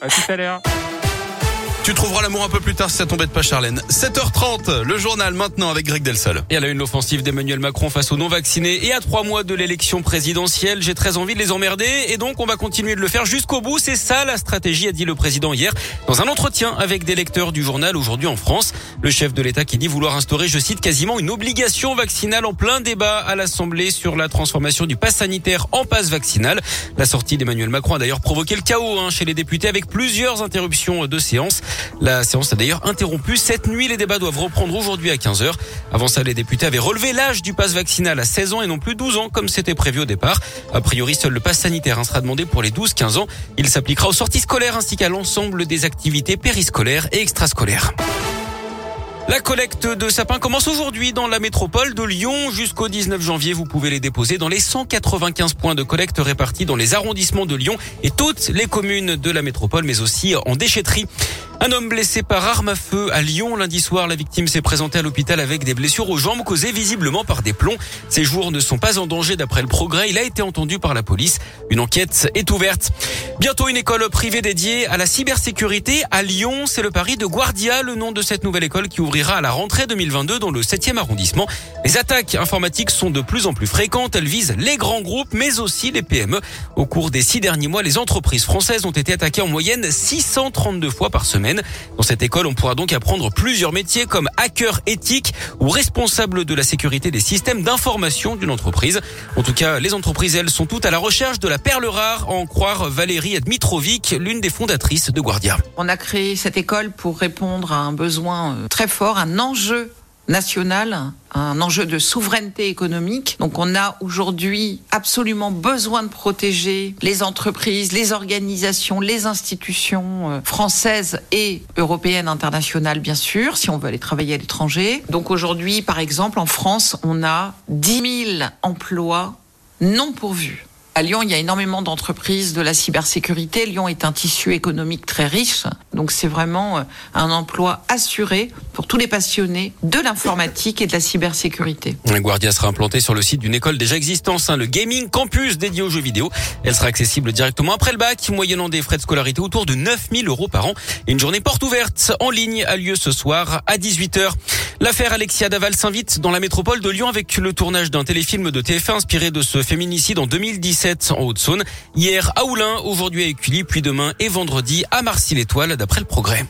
À tout à l'heure. Tu trouveras l'amour un peu plus tard si ça t'embête pas, Charlène. 7h30, le journal maintenant avec Greg Delsol. Et à la une, l'offensive d'Emmanuel Macron face aux non-vaccinés. Et à trois mois de l'élection présidentielle, j'ai très envie de les emmerder. Et donc, on va continuer de le faire jusqu'au bout. C'est ça la stratégie, a dit le président hier, dans un entretien avec des lecteurs du journal aujourd'hui en France. Le chef de l'État qui dit vouloir instaurer, je cite, quasiment une obligation vaccinale en plein débat à l'Assemblée sur la transformation du pass sanitaire en passe vaccinal. La sortie d'Emmanuel Macron a d'ailleurs provoqué le chaos hein, chez les députés avec plusieurs interruptions de séance. La séance a d'ailleurs interrompu cette nuit. Les débats doivent reprendre aujourd'hui à 15h. Avant ça, les députés avaient relevé l'âge du pass vaccinal à 16 ans et non plus 12 ans comme c'était prévu au départ. A priori, seul le pass sanitaire hein, sera demandé pour les 12-15 ans. Il s'appliquera aux sorties scolaires ainsi qu'à l'ensemble des activités périscolaires et extrascolaires. La collecte de sapins commence aujourd'hui dans la métropole de Lyon. Jusqu'au 19 janvier, vous pouvez les déposer dans les 195 points de collecte répartis dans les arrondissements de Lyon et toutes les communes de la métropole, mais aussi en déchetterie. Un homme blessé par arme à feu à Lyon lundi soir. La victime s'est présentée à l'hôpital avec des blessures aux jambes causées visiblement par des plombs. Ses jours ne sont pas en danger d'après le progrès. Il a été entendu par la police. Une enquête est ouverte. Bientôt une école privée dédiée à la cybersécurité à Lyon. C'est le pari de Guardia, le nom de cette nouvelle école qui ouvrira à la rentrée 2022 dans le 7e arrondissement. Les attaques informatiques sont de plus en plus fréquentes. Elles visent les grands groupes, mais aussi les PME. Au cours des six derniers mois, les entreprises françaises ont été attaquées en moyenne 632 fois par semaine. Dans cette école, on pourra donc apprendre plusieurs métiers comme hacker éthique ou responsable de la sécurité des systèmes d'information d'une entreprise. En tout cas, les entreprises, elles, sont toutes à la recherche de la perle rare, en croire Valérie Dmitrovic, l'une des fondatrices de Guardia. On a créé cette école pour répondre à un besoin euh, très fort, un enjeu national, un enjeu de souveraineté économique. Donc on a aujourd'hui absolument besoin de protéger les entreprises, les organisations, les institutions euh, françaises et européennes, internationales bien sûr, si on veut aller travailler à l'étranger. Donc aujourd'hui, par exemple, en France, on a 10 000 emplois non pourvus. À Lyon, il y a énormément d'entreprises de la cybersécurité. Lyon est un tissu économique très riche. Donc c'est vraiment euh, un emploi assuré pour tous les passionnés de l'informatique et de la cybersécurité. Guardia sera implanté sur le site d'une école déjà existante, hein, le Gaming Campus dédié aux jeux vidéo. Elle sera accessible directement après le bac, moyennant des frais de scolarité autour de 9000 euros par an. Une journée porte ouverte en ligne a lieu ce soir à 18h. L'affaire Alexia Daval s'invite dans la métropole de Lyon avec le tournage d'un téléfilm de TF1 inspiré de ce féminicide en 2017 en Haute-Saône. Hier à Oulin, aujourd'hui à Écully, puis demain et vendredi à Marcy-l'Étoile d'après le progrès.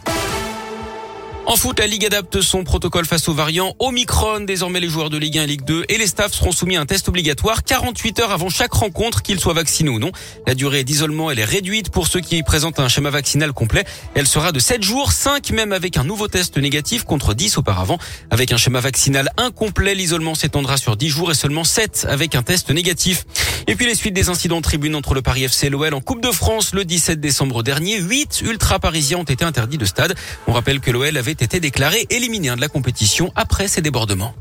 En foot, la Ligue adapte son protocole face aux variants Omicron. Désormais, les joueurs de Ligue 1 et Ligue 2 et les staffs seront soumis à un test obligatoire 48 heures avant chaque rencontre, qu'ils soient vaccinés ou non. La durée d'isolement, elle est réduite pour ceux qui présentent un schéma vaccinal complet. Elle sera de 7 jours, 5 même avec un nouveau test négatif contre 10 auparavant. Avec un schéma vaccinal incomplet, l'isolement s'étendra sur 10 jours et seulement 7 avec un test négatif. Et puis les suites des incidents de tribune entre le Paris FC et l'OL en Coupe de France le 17 décembre dernier. 8 ultra-parisiens ont été interdits de stade. On rappelle que l'OL avait été déclaré éliminé de la compétition après ces débordements.